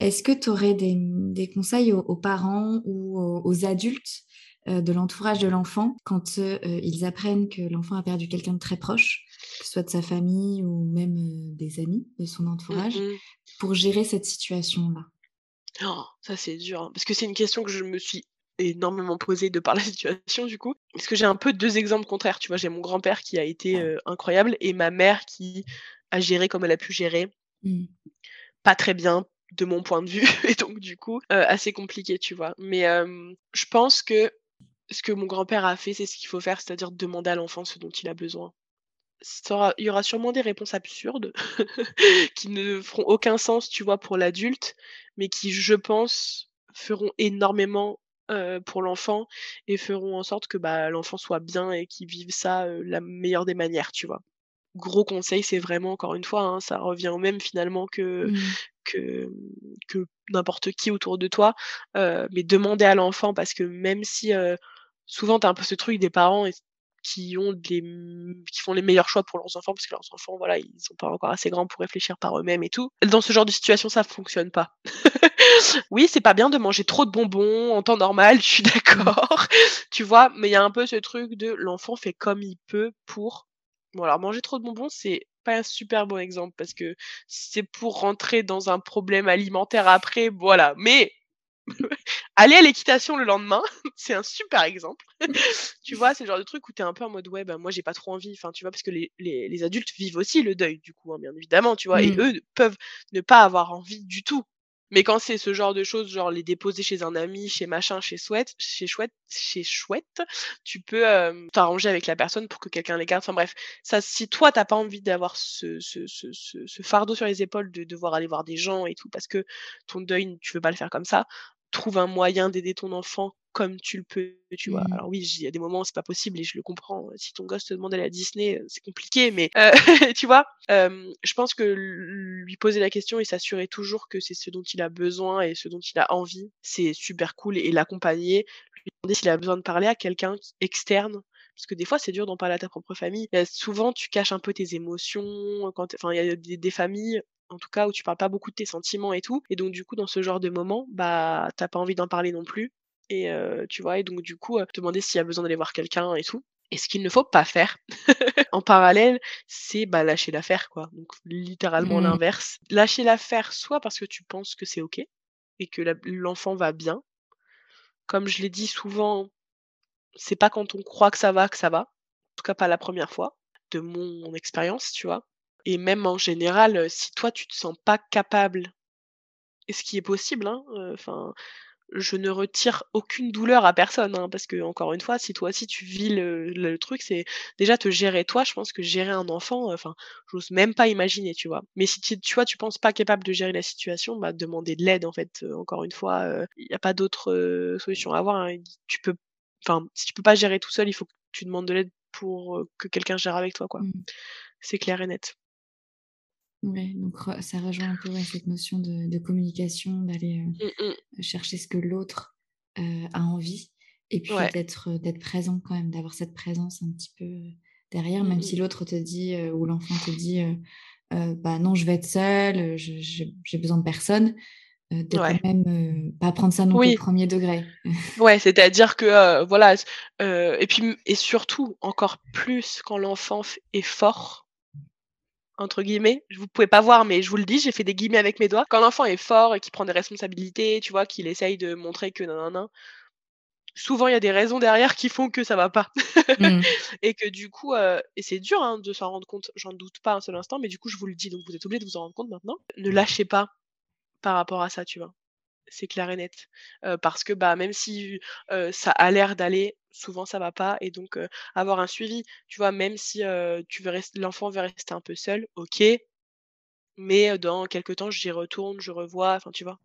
Est-ce que tu aurais des, des conseils aux aux parents ou aux aux adultes, heu, de l'entourage de l'enfant quand, heu, ils apprennent que l'enfant a perdu quelqu'un de très proche, que ce soit de sa famille ou même, heu, des amis de son entourage, pour gérer cette situation-là? Ça c'est dur, hein, parce que c'est une question que je me suis énormément posée de par la situation du coup. Parce que j'ai un peu 2 exemples contraires, tu vois? J'ai mon grand-père qui a été, heu, incroyable et ma mère qui a géré comme elle a pu gérer Mmh. pas très bien, de mon point de vue et donc du coup, heu, assez compliqué, tu vois? Mais, hem, je pense que ce que mon grand-père a fait, c'est ce qu'il faut faire, c'est-à-dire demander à l'enfant ce dont il a besoin. Il y aura sûrement des réponses absurdes qui ne feront aucun sens, tu vois, pour l'adulte, mais qui, je pense, feront énormément, heu, pour l'enfant et feront en sorte que, bah, l'enfant soit bien et qu'il vive ça, la meilleure des manières, tu vois? Gros conseil, c'est vraiment encore une fois, hein, ça revient au même finalement que Mmh. Que, n'importe qui autour de toi, heu, mais demander à l'enfant parce que même si, heu, souvent tu as un peu ce truc des parents qui ont qui font les meilleurs choix pour leurs enfants parce que leurs enfants, voilà, ils sont pas encore assez grands pour réfléchir par eux-mêmes et tout. Dans ce genre de situation, ça fonctionne pas. Oui, c'est pas bien de manger trop de bonbons en temps normal, je suis d'accord, tu vois? Mais il y a un peu ce truc de l'enfant fait comme il peut pour bon alors manger trop de bonbons, c'est pas un super bon exemple parce que c'est pour rentrer dans un problème alimentaire après, voilà, mais aller à l'équitation le lendemain, c'est un super exemple. Tu vois? C'est le genre de truc où tu es un peu en mode: «Ouais, bah, moi j'ai pas trop envie», enfin, tu vois? Parce que les les les adultes vivent aussi le deuil du coup, hein, bien évidemment, tu vois? Et Mmh. eux peuvent ne pas avoir envie du tout. Mais quand c'est ce genre de choses, genre les déposer chez un ami, chez machin, chez souette chez chouette chez chouette, tu peux, hem, t'arranger avec la personne pour que quelqu'un les garde. Enfin bref, ça si toi tu as pas envie d'avoir ce ce ce ce fardeau sur les épaules de devoir aller voir des gens et tout parce que ton deuil tu veux pas le faire comme ça, trouve un moyen d'aider ton enfant comme tu le peux, tu vois? Mmh. Alors oui, il y a des moments où c'est pas possible et je le comprends, si ton gosse te demande d'aller à Disney, c'est compliqué, mais, heu, tu vois? Je pense que lui poser la question et s'assurer toujours que c'est ce dont il a besoin et ce dont il a envie, c'est super cool et l'accompagner, lui demander s'il a besoin de parler à quelqu'un externe, parce que des fois c'est dur d'en parler à ta propre famille. Heu, souvent tu caches un peu tes émotions quand enfin il y a des des familles, en tout cas, où tu parles pas beaucoup de tes sentiments et tout et donc du coup, dans ce genre de moment, bah, tu as pas envie d'en parler non plus et heu, tu vois? Et donc du coup, heu, demander s'il y a besoin d'aller voir quelqu'un et tout et ce qu'il ne faut pas faire en parallèle, c'est, bah, lâcher l'affaire, quoi. Donc littéralement Mmh. l'inverse. Lâcher l'affaire, soit parce que tu penses que c'est OK et que l'enfant va bien. Comme je l'ai dit souvent, c'est pas quand on croit que ça va, que ça va. En tout cas pas la 1re fois, de mon expérience, tu vois? Et même en général, si toi tu te sens pas capable et ce qui est possible, hein, enfin, je ne retire aucune douleur à personne, hein, parce qu'encore une fois, si toi aussi tu vis le le truc, c'est déjà te gérer toi, je pense que gérer un enfant, heu, enfin, j'ose même pas imaginer, tu vois? Mais si tu tu vois, tu penses pas capable de gérer la situation, bah, demander de l'aide en fait, heu, encore une fois, heu, il y a pas d'autre, solution à avoir, hein. Tu peux enfin, si tu peux pas gérer tout seul, il faut que tu demandes de l'aide pour, que quelqu'un gère avec toi, quoi. Mmh. C'est clair et net. Ouais, donc ça rejoint un peu, ouais, cette notion de de communication, d'aller, Mmh mh. heu, chercher ce que l'autre, heu, a envie et puis Ouais. d'être, présent quand même, d'avoir cette présence un petit peu, derrière, Mmh même si l'autre te dit, ou l'enfant te dit, «Bah, non, je vais être seul, heu, je j'ai besoin de personne», de quand Ouais. même, pas prendre ça non plus au Oui. 1er degré. Ouais, c'est-à-dire que, voilà, et puis, mmh et surtout, encore plus quand l'enfant est «fort» entre guillemets, vous pouvez pas voir, mais je vous le dis, j'ai fait des guillemets avec mes doigts. Quand l'enfant est fort et qu'il prend des responsabilités, tu vois? Qu'il essaye de montrer que nin nin nin souvent il y a des raisons derrière qui font que ça va pas Mmh. et que du coup, heu et c'est dur, hein, de s'en rendre compte, j'en doute pas un seul instant, mais du coup, je vous le dis, donc vous êtes obligés de vous en rendre compte maintenant. Ne lâchez pas par rapport à ça, tu vois? C'est clair et net, parce que, bah, même si, ça a l'air d'aller, souvent ça va pas et donc, avoir un suivi, tu vois? Même si, tu veux l'enfant veut rester un peu seul, OK, mais, dans quelque temps, j'y retourne, je revois, enfin, tu vois?